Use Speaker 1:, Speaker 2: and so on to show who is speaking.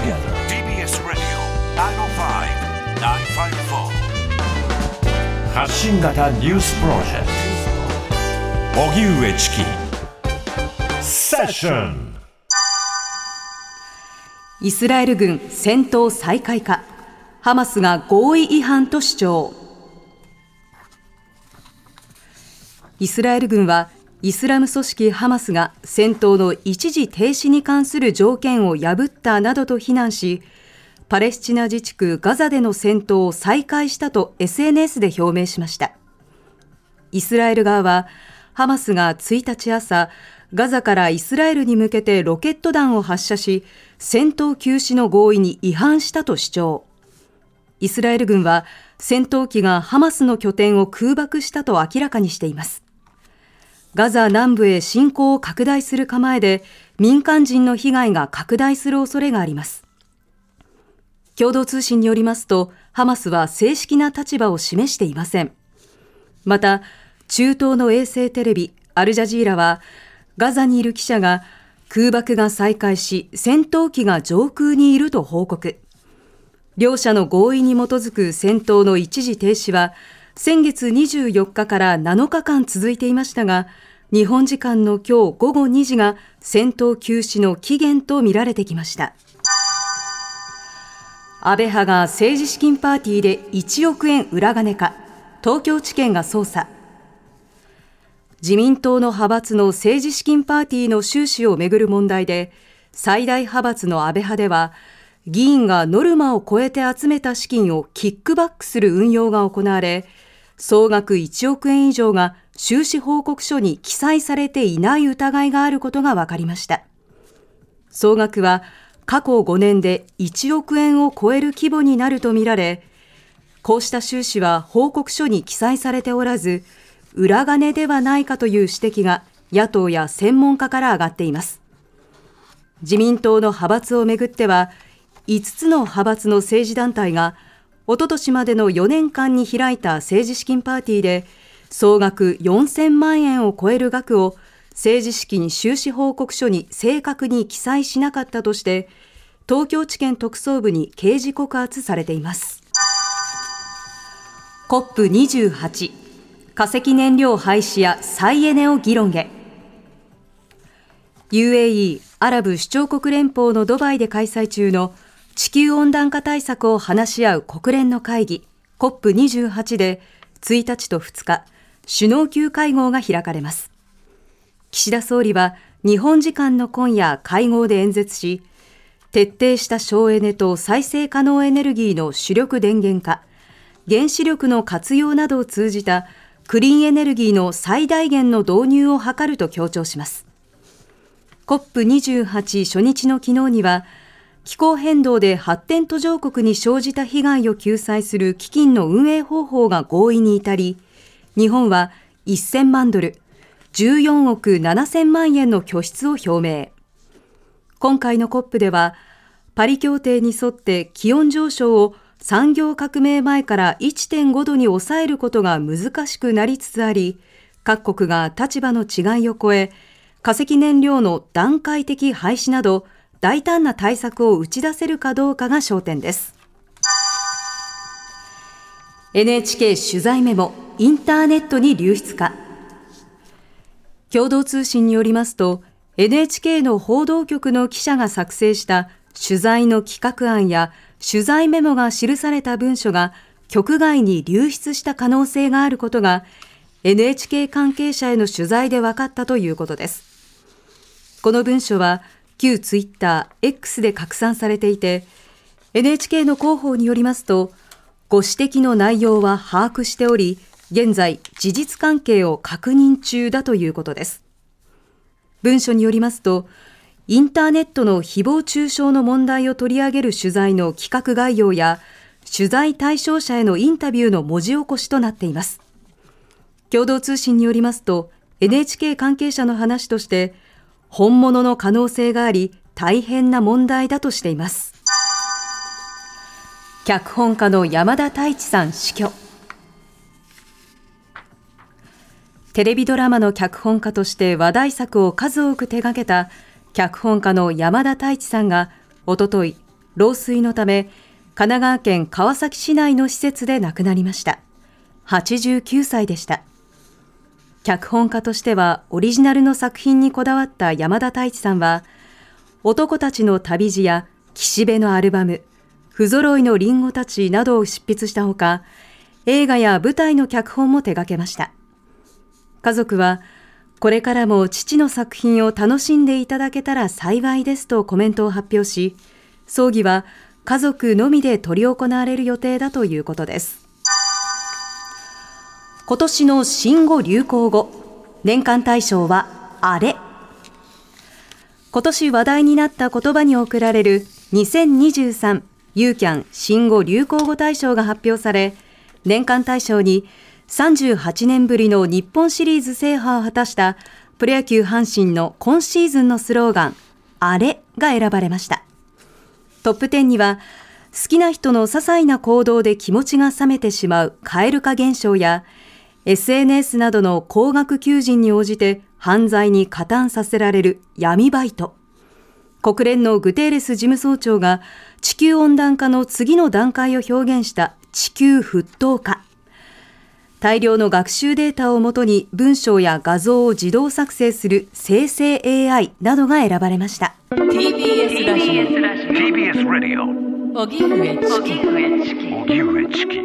Speaker 1: together.
Speaker 2: TBS Radio 905-954
Speaker 1: 発信型ニュースプロジェクト荻上チキセッション
Speaker 3: イスラエル軍戦闘再開か。ハマスが合意違反と主張。イスラエル軍はイスラム組織ハマスが戦闘の一時停止に関する条件を破ったなどと非難しパレスチナ自治区ガザでの戦闘を再開したと SNS で表明しました。イスラエル側はハマスが1日朝ガザからイスラエルに向けてロケット弾を発射し戦闘休止の合意に違反したと主張。イスラエル軍は戦闘機がハマスの拠点を空爆したと明らかにしています。ガザ南部へ侵攻を拡大する構えで民間人の被害が拡大する恐れがあります。共同通信によりますとハマスは正式な立場を示していません。また中東の衛星テレビアルジャジーラはガザにいる記者が空爆が再開し戦闘機が上空にいると報告。両者の合意に基づく戦闘の一時停止は先月24日から7日間続いていましたが日本時間の今日午後2時が戦闘休止の期限とみられてきました。安倍派が政治資金パーティーで1億円裏金か東京地検が捜査。自民党の派閥の政治資金パーティーの収支をめぐる問題で最大派閥の安倍派では議員がノルマを超えて集めた資金をキックバックする運用が行われ総額1億円以上が収支報告書に記載されていない疑いがあることが分かりました。総額は過去5年で1億円を超える規模になるとみられこうした収支は報告書に記載されておらず裏金ではないかという指摘が野党や専門家から上がっています。自民党の派閥をめぐっては5つの派閥の政治団体がおととしまでの4年間に開いた政治資金パーティーで総額4000万円を超える額を政治資金収支報告書に正確に記載しなかったとして東京地検特捜部に刑事告発されています。COP28 化石燃料廃止や再エネを議論へ。UAE アラブ首長国連邦のドバイで開催中の地球温暖化対策を話し合う国連の会議 COP28 で1日と2日首脳級会合が開かれます。岸田総理は日本時間の今夜会合で演説し徹底した省エネと再生可能エネルギーの主力電源化原子力の活用などを通じたクリーンエネルギーの最大限の導入を図ると強調します。COP28 初日の昨日には気候変動で発展途上国に生じた被害を救済する基金の運営方法が合意に至り日本は1000万ドル14億7000万円の拠出を表明。今回の COP ではパリ協定に沿って気温上昇を産業革命前から1.5度に抑えることが難しくなりつつあり各国が立場の違いを超え化石燃料の段階的廃止など大胆な対策を打ち出せるかどうかが焦点です。NHK 取材メモインターネットに流出か。共同通信によりますと NHK の報道局の記者が作成した取材の企画案や取材メモが記された文書が局外に流出した可能性があることが NHK 関係者への取材で分かったということです。この文書は旧ツイッター X で拡散されていて NHK の広報によりますとご指摘の内容は把握しており現在事実関係を確認中だということです文書によりますとインターネットの誹謗中傷の問題を取り上げる取材の企画概要や、取材対象者へのインタビューの文字起こしとなっています。共同通信によりますと、NHK 関係者の話として、本物の可能性があり、大変な問題だとしています。脚本家の山田太一さん死去。テレビドラマの脚本家として話題作を数多く手掛けた脚本家の山田太一さんがおととい老衰のため神奈川県川崎市内の施設で亡くなりました89歳でした脚本家としてはオリジナルの作品にこだわった山田太一さんは男たちの旅路や岸辺のアルバム不揃いのリンゴたちなどを執筆したほか映画や舞台の脚本も手掛けました家族はこれからも父の作品を楽しんでいただけたら幸いですとコメントを発表し、葬儀は家族のみで執り行われる予定だということです。今年の新語・流行語、年間大賞はあれ。今年話題になった言葉に贈られる2023ユーキャン新語・流行語大賞が発表され、年間大賞に38年ぶりの日本シリーズ制覇を果たしたプロ野球阪神の今シーズンのスローガン、あれが選ばれました。トップ10には、好きな人の些細な行動で気持ちが冷めてしまう蛙化現象や、SNS などの高額求人に応じて犯罪に加担させられる闇バイト。国連のグテーレス事務総長が地球温暖化の次の段階を表現した地球沸騰化。大量の学習データをもとに文章や画像を自動作成する生成 AI などが選ばれました。
Speaker 2: TBS ラジオ TBS ラジオ荻上チキ荻上チキ